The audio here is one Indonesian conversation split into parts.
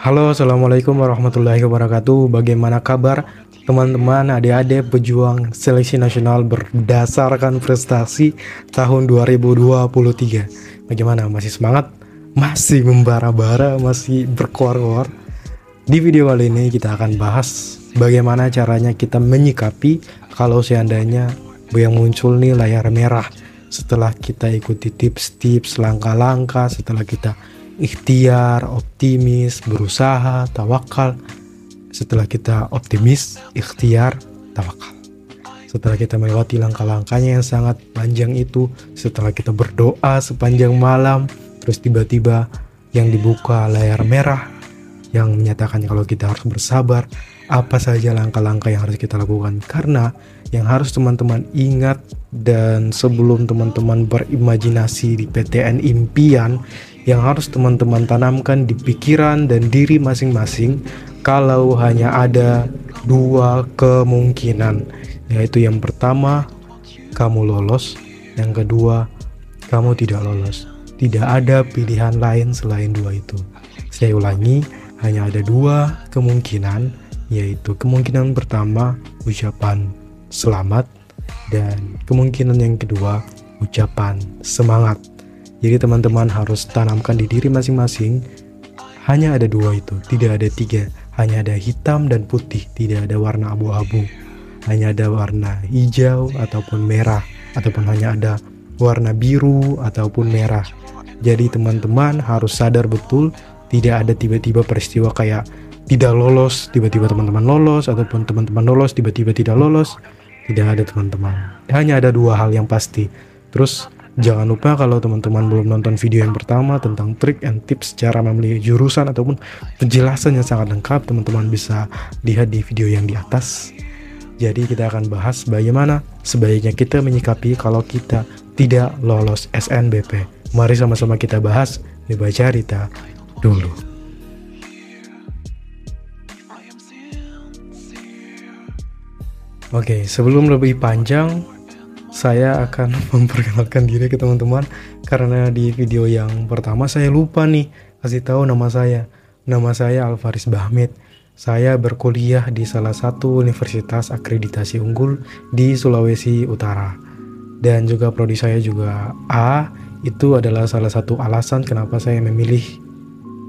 Halo, assalamualaikum warahmatullahi wabarakatuh. Bagaimana kabar teman-teman, adik-adik pejuang seleksi nasional berdasarkan prestasi tahun 2023? Bagaimana? Masih semangat? Masih membara-bara? Masih berkuar-kuar? Di video kali ini kita akan bahas bagaimana caranya kita menyikapi kalau seandainya yang muncul nih layar merah setelah kita ikuti tips-tips langkah-langkah setelah kita ikhtiar, optimis, berusaha, tawakal. Setelah kita optimis, ikhtiar, tawakal. Setelah kita melewati langkah-langkahnya yang sangat panjang itu, setelah kita berdoa sepanjang malam, terus tiba-tiba yang dibuka layar merah yang menyatakan kalau kita harus bersabar, apa saja langkah-langkah yang harus kita lakukan. Karena yang harus teman-teman ingat dan sebelum teman-teman berimajinasi di PTN impian yang harus teman-teman tanamkan di pikiran dan diri masing-masing kalau hanya ada dua kemungkinan yaitu yang pertama kamu lolos yang kedua kamu tidak lolos. Tidak ada pilihan lain selain dua itu. Saya ulangi hanya ada dua kemungkinan yaitu kemungkinan pertama ucapan selamat dan kemungkinan yang kedua ucapan semangat jadi teman-teman harus tanamkan di diri masing-masing hanya ada dua itu, tidak ada tiga. Hanya ada hitam dan putih, tidak ada warna abu-abu. Hanya ada warna hijau ataupun merah, ataupun hanya ada warna biru ataupun merah. Jadi teman-teman harus sadar betul tidak ada tiba-tiba peristiwa kayak tidak lolos, tiba-tiba teman-teman lolos, ataupun teman-teman lolos, tiba-tiba tidak lolos. Tidak ada teman-teman. Hanya ada dua hal yang pasti. Terus Jangan lupa kalau teman-teman belum nonton video yang pertama tentang trik and tips cara memilih jurusan ataupun penjelasan yang sangat lengkap, teman-teman bisa lihat di video yang di atas. Jadi kita akan bahas bagaimana sebaiknya kita menyikapi kalau kita tidak lolos SNBP. Mari sama-sama kita bahas di Baca Rita dulu. Oke, sebelum lebih panjang, saya akan memperkenalkan diri ke teman-teman karena di video yang pertama saya lupa nih kasih tahu nama saya. Nama saya Alvaris Bahmid. Saya berkuliah di salah satu universitas akreditasi unggul di Sulawesi Utara. Dan juga prodi saya juga A. Itu adalah salah satu alasan kenapa saya memilih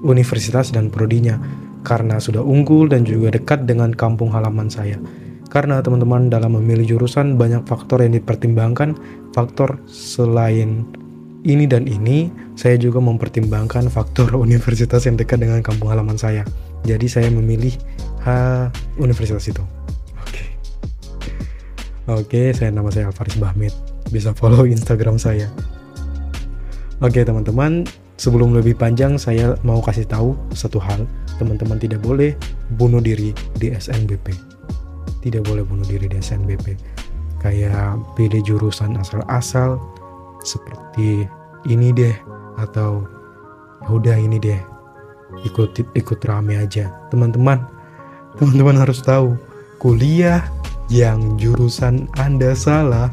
universitas dan prodinya karena sudah unggul dan juga dekat dengan kampung halaman saya. Karena teman-teman dalam memilih jurusan banyak faktor yang dipertimbangkan, faktor selain ini dan ini, saya juga mempertimbangkan faktor universitas yang dekat dengan kampung halaman saya. Jadi saya memilih ha, universitas itu. Oke. Okay. Oke, okay, saya nama saya Alvaris Bahmid. Bisa follow Instagram saya. Oke, okay, teman-teman, sebelum lebih panjang saya mau kasih tahu satu hal. Teman-teman tidak boleh bunuh diri di SNBP tidak boleh bunuh diri di SNBP kayak pilih jurusan asal-asal seperti ini deh atau ya udah ini deh ikut ikut rame aja. Teman-teman teman-teman harus tahu kuliah yang jurusan anda salah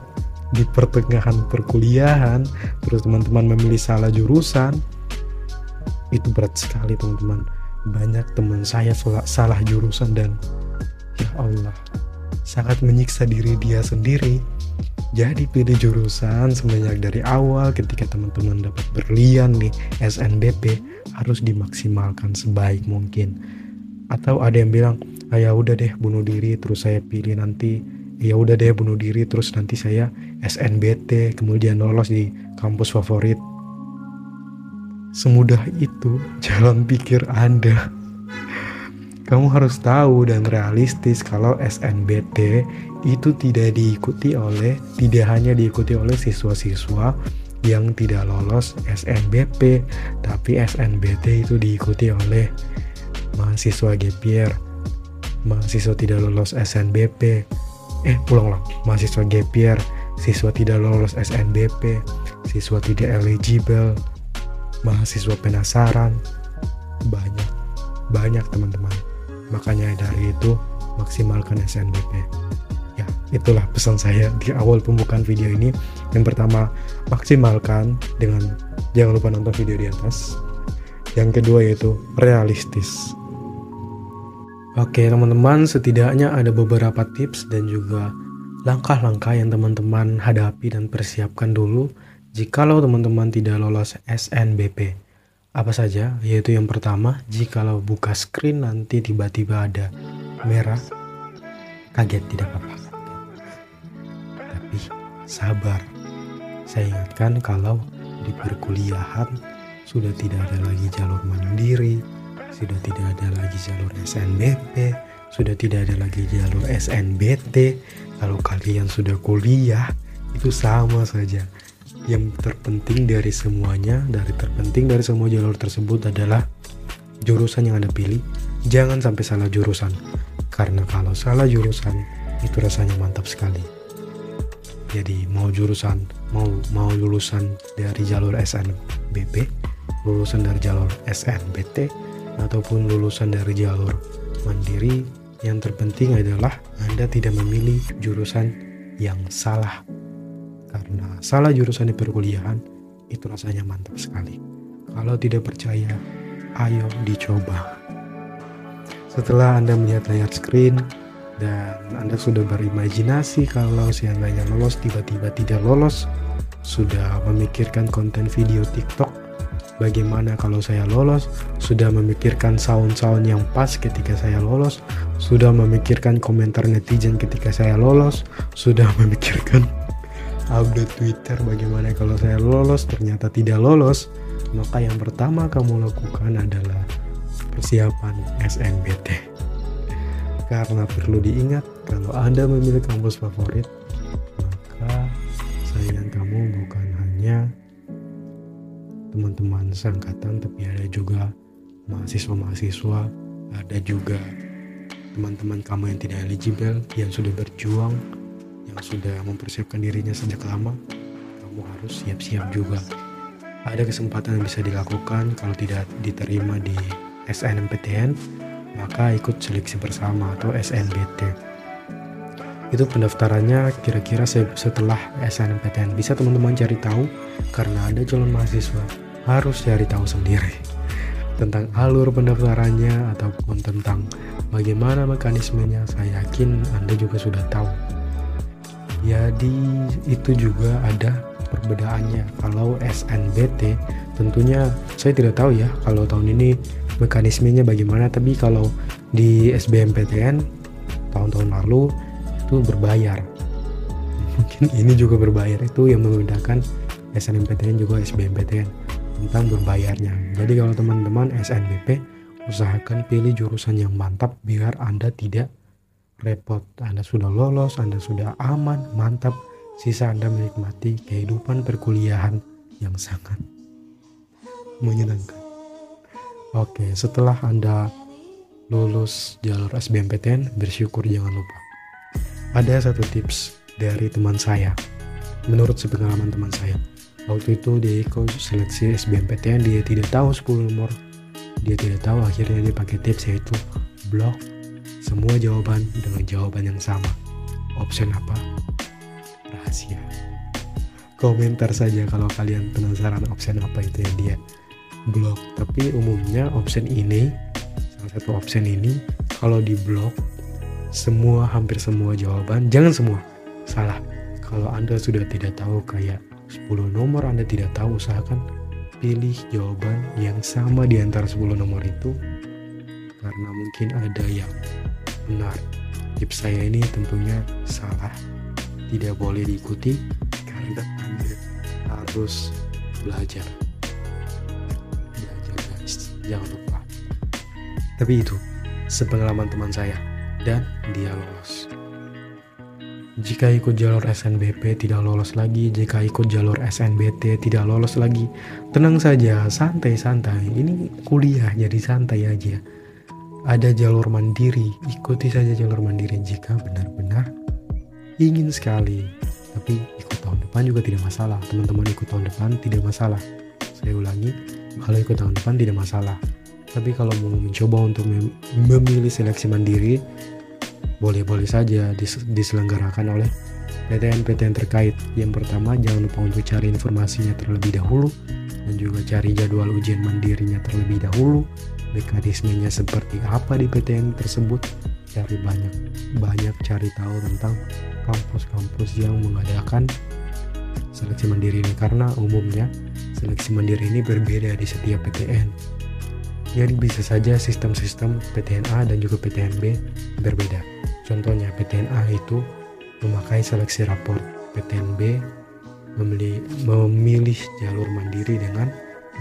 di pertengahan perkuliahan terus teman-teman memilih salah jurusan itu berat sekali teman-teman. Banyak teman saya salah jurusan dan ya Allah sangat menyiksa diri dia sendiri. Jadi pilih jurusan sebanyak dari awal ketika teman-teman dapat berlian nih SNBP harus dimaksimalkan sebaik mungkin. Atau ada yang bilang ah, ya udah deh bunuh diri terus saya pilih nanti. Ya udah deh bunuh diri terus nanti saya SNBT kemudian lolos di kampus favorit. Semudah itu jalan pikir Anda kamu harus tahu dan realistis kalau SNBT itu tidak diikuti oleh tidak hanya diikuti oleh siswa-siswa yang tidak lolos SNBP, tapi SNBT itu diikuti oleh mahasiswa GPR, mahasiswa tidak lolos SNBP, eh pulang ulang. Mahasiswa GPR, siswa tidak lolos SNBP, siswa tidak eligible, mahasiswa penasaran, banyak, banyak teman-teman. Makanya dari itu maksimalkan SNBP. Ya, itulah pesan saya di awal pembukaan video ini. Yang pertama, maksimalkan dengan jangan lupa nonton video di atas. Yang kedua yaitu realistis. Oke teman-teman, setidaknya ada beberapa tips dan juga langkah-langkah yang teman-teman hadapi dan persiapkan dulu jikalau teman-teman tidak lolos SNBP. Apa saja? Yaitu yang pertama, jikalau buka screen nanti tiba-tiba ada merah, kaget tidak apa-apa. Tapi sabar. Saya ingatkan kalau di perkuliahan sudah tidak ada lagi jalur mandiri, sudah tidak ada lagi jalur SNBP, sudah tidak ada lagi jalur SNBT. Kalau kalian sudah kuliah, itu sama saja. Yang terpenting dari semuanya, dari terpenting dari semua jalur tersebut adalah jurusan yang Anda pilih. Jangan sampai salah jurusan. Karena kalau salah jurusan, itu rasanya mantap sekali. Jadi mau jurusan, mau mau lulusan dari jalur SNBP, lulusan dari jalur SNBT, ataupun lulusan dari jalur mandiri yang terpenting adalah Anda tidak memilih jurusan yang salah karena salah jurusan di perkuliahan itu rasanya mantap sekali. Kalau tidak percaya ayo dicoba. Setelah Anda melihat layar screen dan Anda sudah berimajinasi kalau seandainya lolos tiba-tiba tidak lolos sudah memikirkan konten video TikTok bagaimana kalau saya lolos, sudah memikirkan sound-sound yang pas ketika saya lolos, sudah memikirkan komentar netizen ketika saya lolos, sudah memikirkan update Twitter bagaimana kalau saya lolos ternyata tidak lolos, maka yang pertama kamu lakukan adalah persiapan SNBT. Karena perlu diingat, kalau Anda memilih kampus favorit, maka saingan kamu bukan hanya teman-teman seangkatan tapi ada juga mahasiswa-mahasiswa ada juga teman-teman kamu yang tidak eligible yang sudah berjuang yang sudah mempersiapkan dirinya sejak lama kamu harus siap-siap juga. Ada kesempatan yang bisa dilakukan kalau tidak diterima di SNMPTN maka ikut seleksi bersama atau SNBT itu pendaftarannya kira-kira setelah SNMPTN bisa teman-teman cari tahu karena ada calon mahasiswa harus cari tahu sendiri tentang alur pendaftarannya ataupun tentang bagaimana mekanismenya. Saya yakin Anda juga sudah tahu jadi itu juga ada perbedaannya. Kalau SNBT tentunya saya tidak tahu ya kalau tahun ini mekanismenya bagaimana tapi kalau di SBMPTN tahun-tahun lalu itu berbayar. Mungkin ini juga berbayar itu yang membedakan SNMPTN juga SBMPTN tentang berbayarnya. Jadi kalau teman-teman SNBP usahakan pilih jurusan yang mantap biar anda tidak repot anda sudah lolos anda sudah aman mantap. Sisa anda menikmati kehidupan perkuliahan yang sangat menyenangkan. Oke setelah anda lulus jalur SBMPTN bersyukur jangan lupa. Ada satu tips dari teman saya. Menurut sepengalaman teman saya waktu itu dia ikut seleksi SBMPTN dia tidak tahu 10 nomor. Dia tidak tahu akhirnya dia pakai tips yaitu blok semua jawaban dengan jawaban yang sama. Option apa? Rahasia. Komentar saja kalau kalian penasaran option apa itu yang dia. Blok tapi umumnya option ini salah satu option ini kalau di blok semua hampir semua jawaban jangan semua salah. Kalau anda sudah tidak tahu kayak 10 nomor anda tidak tahu usahakan pilih jawaban yang sama di antara 10 nomor itu karena mungkin ada yang benar tips saya ini tentunya salah tidak boleh diikuti karena anda harus belajar belajar guys jangan lupa tapi itu sepengalaman teman saya dan dia lolos. Jika ikut jalur SNBP tidak lolos lagi, jika ikut jalur SNBT tidak lolos lagi, tenang saja, santai-santai. Ini kuliah jadi santai aja. Ada jalur mandiri, ikuti saja jalur mandiri jika benar-benar ingin sekali. Tapi ikut tahun depan juga tidak masalah. Teman-teman ikut tahun depan tidak masalah. Saya ulangi, kalau ikut tahun depan tidak masalah tapi kalau mau mencoba untuk memilih seleksi mandiri, boleh-boleh saja dis diselenggarakan oleh PTN-PTN terkait. Yang pertama, jangan lupa untuk cari informasinya terlebih dahulu dan juga cari jadwal ujian mandirinya terlebih dahulu. Mekanismenya seperti apa di PTN tersebut? Cari banyak banyak cari tahu tentang kampus-kampus yang mengadakan seleksi mandiri ini karena umumnya seleksi mandiri ini berbeda di setiap PTN jadi bisa saja sistem-sistem PTNA dan juga PTNB berbeda. Contohnya PTNA itu memakai seleksi rapor PTNB memilih, memilih jalur mandiri dengan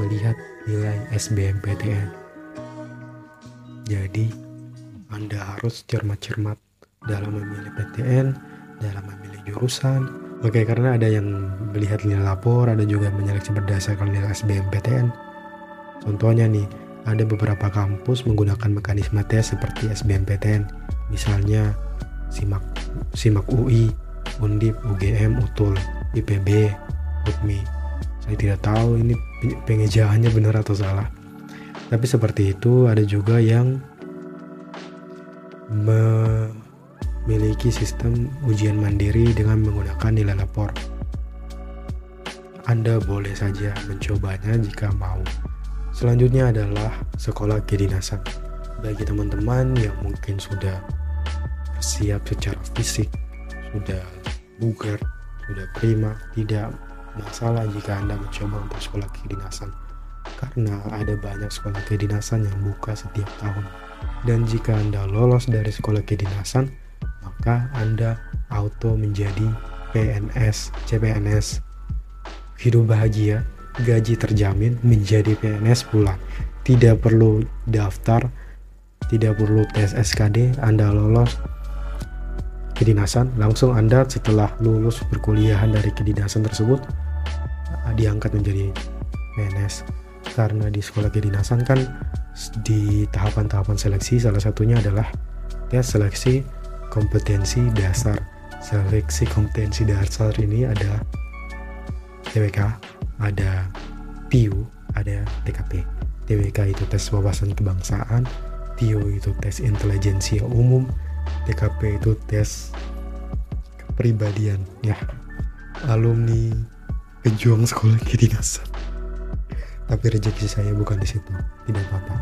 melihat nilai SBMPTN. Jadi, Anda harus cermat-cermat dalam memilih PTN, dalam memilih jurusan. Oke, karena ada yang melihat nilai lapor, ada juga menyeleksi berdasarkan nilai SBMPTN. Contohnya nih, ada beberapa kampus menggunakan mekanisme tes seperti SBMPTN, misalnya SIMAK, SIMAK UI, Undip, UGM, UTUL, IPB, UPMI. Saya tidak tahu ini pengejaannya benar atau salah. Tapi seperti itu ada juga yang memiliki sistem ujian mandiri dengan menggunakan nilai lapor. Anda boleh saja mencobanya jika mau. Selanjutnya adalah sekolah kedinasan. Bagi teman-teman yang mungkin sudah siap secara fisik, sudah bugar, sudah prima, tidak masalah jika Anda mencoba untuk sekolah kedinasan. Karena ada banyak sekolah kedinasan yang buka setiap tahun. Dan jika Anda lolos dari sekolah kedinasan, maka Anda auto menjadi PNS, CPNS. Hidup bahagia, gaji terjamin menjadi PNS pula. Tidak perlu daftar, tidak perlu tes SKD, Anda lolos kedinasan, langsung Anda setelah lulus perkuliahan dari kedinasan tersebut diangkat menjadi PNS. Karena di sekolah kedinasan kan di tahapan-tahapan seleksi salah satunya adalah tes seleksi kompetensi dasar. Seleksi kompetensi dasar ini ada TWK, ada PIU, ada TKP. TWK itu tes wawasan kebangsaan, PIU itu tes intelijensia umum, TKP itu tes kepribadian ya alumni pejuang sekolah kedinasan tapi rezeki saya bukan di situ. Tidak apa-apa.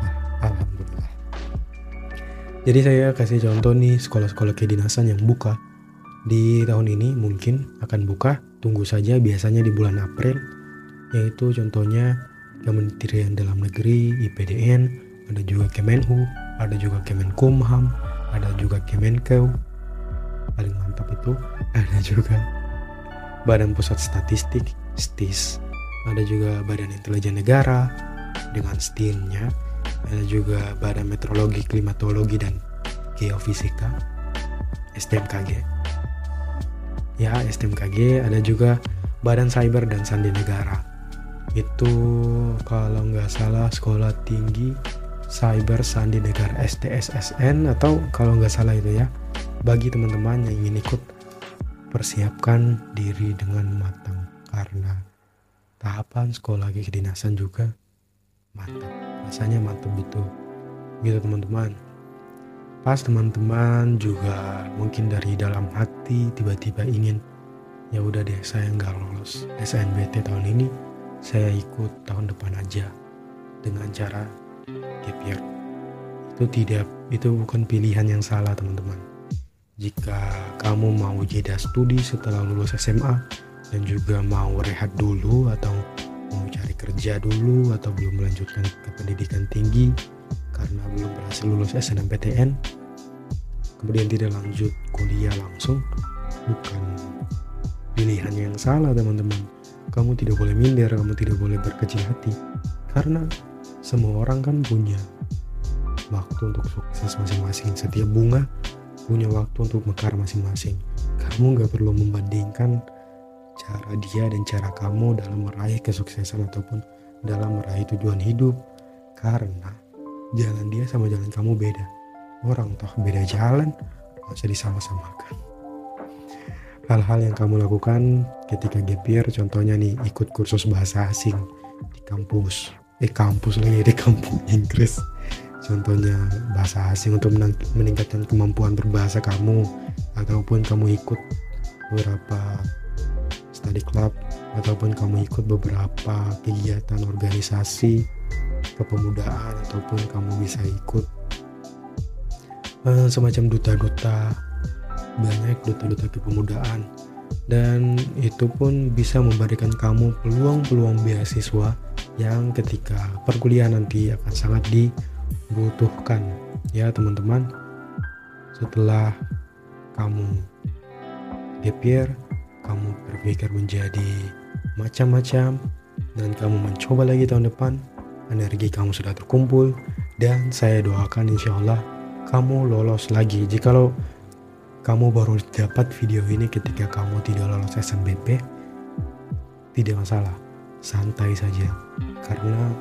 Nah, alhamdulillah. Jadi saya kasih contoh nih sekolah-sekolah kedinasan yang buka. Di tahun ini mungkin akan buka. Tunggu saja biasanya di bulan April. Yaitu contohnya Kementerian Dalam Negeri, IPDN, ada juga Kemenhu, ada juga Kemenkumham, ada juga Kemenkeu, paling mantap itu ada juga Badan Pusat Statistik STIS, ada juga Badan Intelijen Negara dengan STIN-nya, ada juga Badan Meteorologi, Klimatologi dan Geofisika STMKG. Ya, STMKG ada juga Badan Cyber dan Sandi Negara. Itu kalau nggak salah sekolah tinggi Cyber Sandi Negara STSSN atau kalau nggak salah itu ya bagi teman-teman yang ingin ikut persiapkan diri dengan matang karena tahapan sekolah kedinasan juga mantap rasanya mantap betul gitu teman-teman. Pas teman-teman juga mungkin dari dalam hati tiba-tiba ingin ya udah deh saya nggak lolos SNBT tahun ini saya ikut tahun depan aja dengan cara gap itu tidak itu bukan pilihan yang salah teman-teman. Jika kamu mau jeda studi setelah lulus SMA dan juga mau rehat dulu atau mau cari kerja dulu atau belum melanjutkan ke pendidikan tinggi karena belum berhasil lulus SNMPTN kemudian tidak lanjut kuliah langsung bukan pilihan yang salah teman-teman. Kamu tidak boleh minder kamu tidak boleh berkecil hati karena semua orang kan punya waktu untuk sukses masing-masing. Setiap bunga punya waktu untuk mekar masing-masing. Kamu gak perlu membandingkan cara dia dan cara kamu dalam meraih kesuksesan ataupun dalam meraih tujuan hidup. Karena jalan dia sama jalan kamu beda. Orang toh beda jalan masa disama-samakan hal-hal yang kamu lakukan ketika gap year contohnya nih ikut kursus bahasa asing di kampus. Eh kampus lagi di kampung Inggris. Contohnya bahasa asing untuk meningkatkan kemampuan berbahasa kamu ataupun kamu ikut beberapa study club ataupun kamu ikut beberapa kegiatan organisasi kepemudaan ataupun kamu bisa ikut uh, semacam duta-duta banyak duta-duta kepemudaan. Dan itu pun bisa memberikan kamu peluang-peluang beasiswa yang ketika perkuliahan nanti akan sangat dibutuhkan. Ya teman-teman setelah kamu gap kamu berpikir menjadi macam-macam dan kamu mencoba lagi tahun depan energi kamu sudah terkumpul dan saya doakan insya Allah kamu lolos lagi jikalau kamu baru dapat video ini ketika kamu tidak lolos SNBP, tidak masalah, santai saja. Karena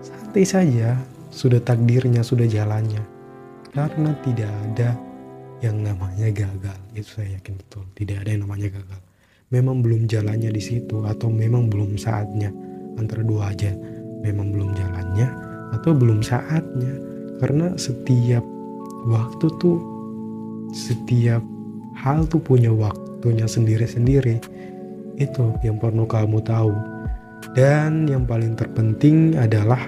santai saja, sudah takdirnya, sudah jalannya. Karena tidak ada yang namanya gagal, itu saya yakin betul. Tidak ada yang namanya gagal. Memang belum jalannya di situ atau memang belum saatnya. Antara dua aja, memang belum jalannya atau belum saatnya. Karena setiap waktu tuh setiap hal tuh punya waktunya sendiri-sendiri. Itu yang perlu kamu tahu. Dan yang paling terpenting adalah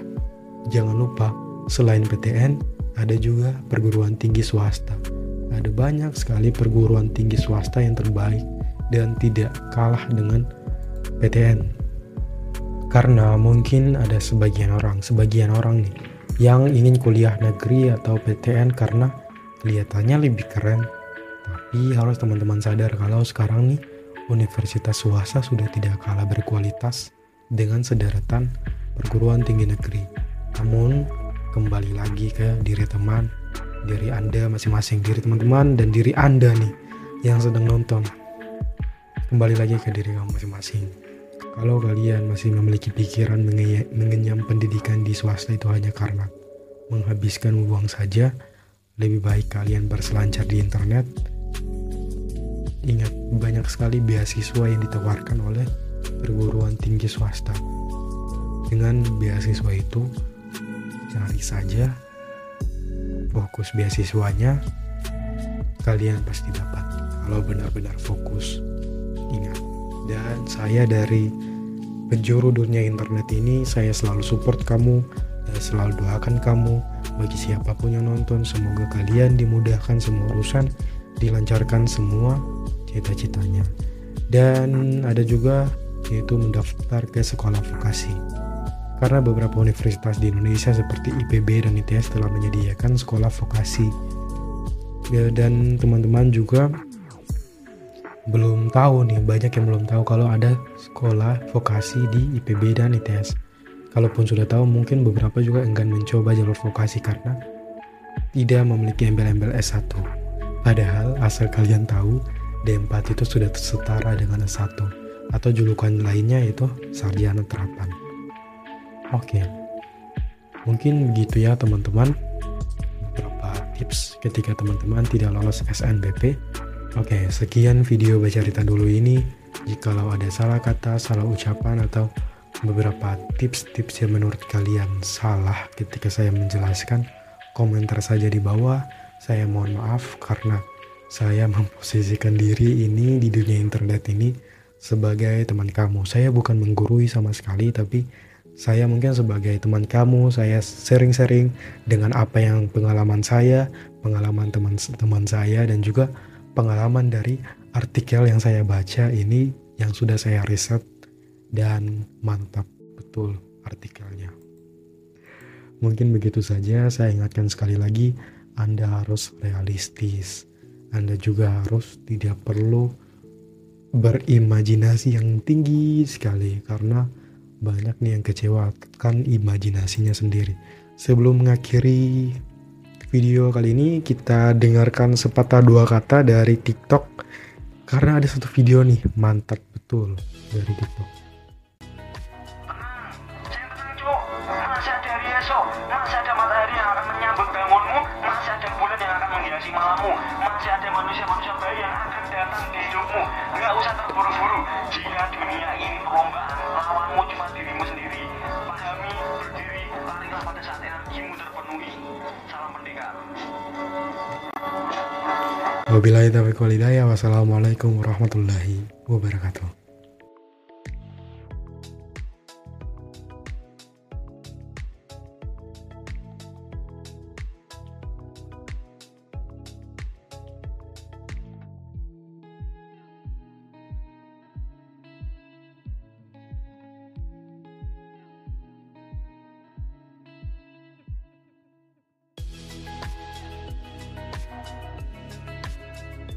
jangan lupa selain PTN ada juga perguruan tinggi swasta. Ada banyak sekali perguruan tinggi swasta yang terbaik dan tidak kalah dengan PTN. Karena mungkin ada sebagian orang, sebagian orang nih yang ingin kuliah negeri atau PTN karena kelihatannya lebih keren. Tapi harus teman-teman sadar kalau sekarang nih universitas swasta sudah tidak kalah berkualitas dengan sederetan perguruan tinggi negeri. Namun kembali lagi ke diri teman, diri Anda masing-masing, diri teman-teman dan diri Anda nih yang sedang nonton. Kembali lagi ke diri kamu masing-masing. Kalau kalian masih memiliki pikiran mengenyam pendidikan di swasta itu hanya karena menghabiskan uang saja, lebih baik kalian berselancar di internet. Ingat, banyak sekali beasiswa yang ditawarkan oleh perguruan tinggi swasta. Dengan beasiswa itu, cari saja fokus beasiswanya, kalian pasti dapat. Kalau benar-benar fokus, ingat. Dan saya dari penjuru dunia internet ini, saya selalu support kamu, dan selalu doakan kamu bagi siapa pun yang nonton, semoga kalian dimudahkan semua urusan, dilancarkan semua cita-citanya. Dan ada juga yaitu mendaftar ke sekolah vokasi. Karena beberapa universitas di Indonesia seperti IPB dan ITS telah menyediakan sekolah vokasi. Ya, dan teman-teman juga belum tahu nih, banyak yang belum tahu kalau ada sekolah vokasi di IPB dan ITS. Kalaupun sudah tahu, mungkin beberapa juga enggan mencoba jalur vokasi karena tidak memiliki embel-embel S1. Padahal asal kalian tahu, D4 itu sudah setara dengan S1 atau julukan lainnya itu sarjana terapan. Oke. Mungkin begitu ya teman-teman. Beberapa tips ketika teman-teman tidak lolos SNBP. Oke, sekian video baca cerita dulu ini. Jikalau ada salah kata, salah ucapan atau beberapa tips-tips yang menurut kalian salah ketika saya menjelaskan, komentar saja di bawah. Saya mohon maaf karena saya memposisikan diri ini di dunia internet ini sebagai teman kamu. Saya bukan menggurui sama sekali, tapi saya mungkin sebagai teman kamu, saya sering-sering dengan apa yang pengalaman saya, pengalaman teman-teman saya, dan juga pengalaman dari artikel yang saya baca ini yang sudah saya riset dan mantap betul artikelnya. Mungkin begitu saja, saya ingatkan sekali lagi, Anda harus realistis. Anda juga harus tidak perlu berimajinasi yang tinggi sekali karena banyak nih yang kecewakan imajinasinya sendiri. Sebelum mengakhiri video kali ini, kita dengarkan sepatah dua kata dari TikTok karena ada satu video nih mantap betul dari TikTok. Wabillahi taufiq walhidayah. Wassalamualaikum warahmatullahi wabarakatuh.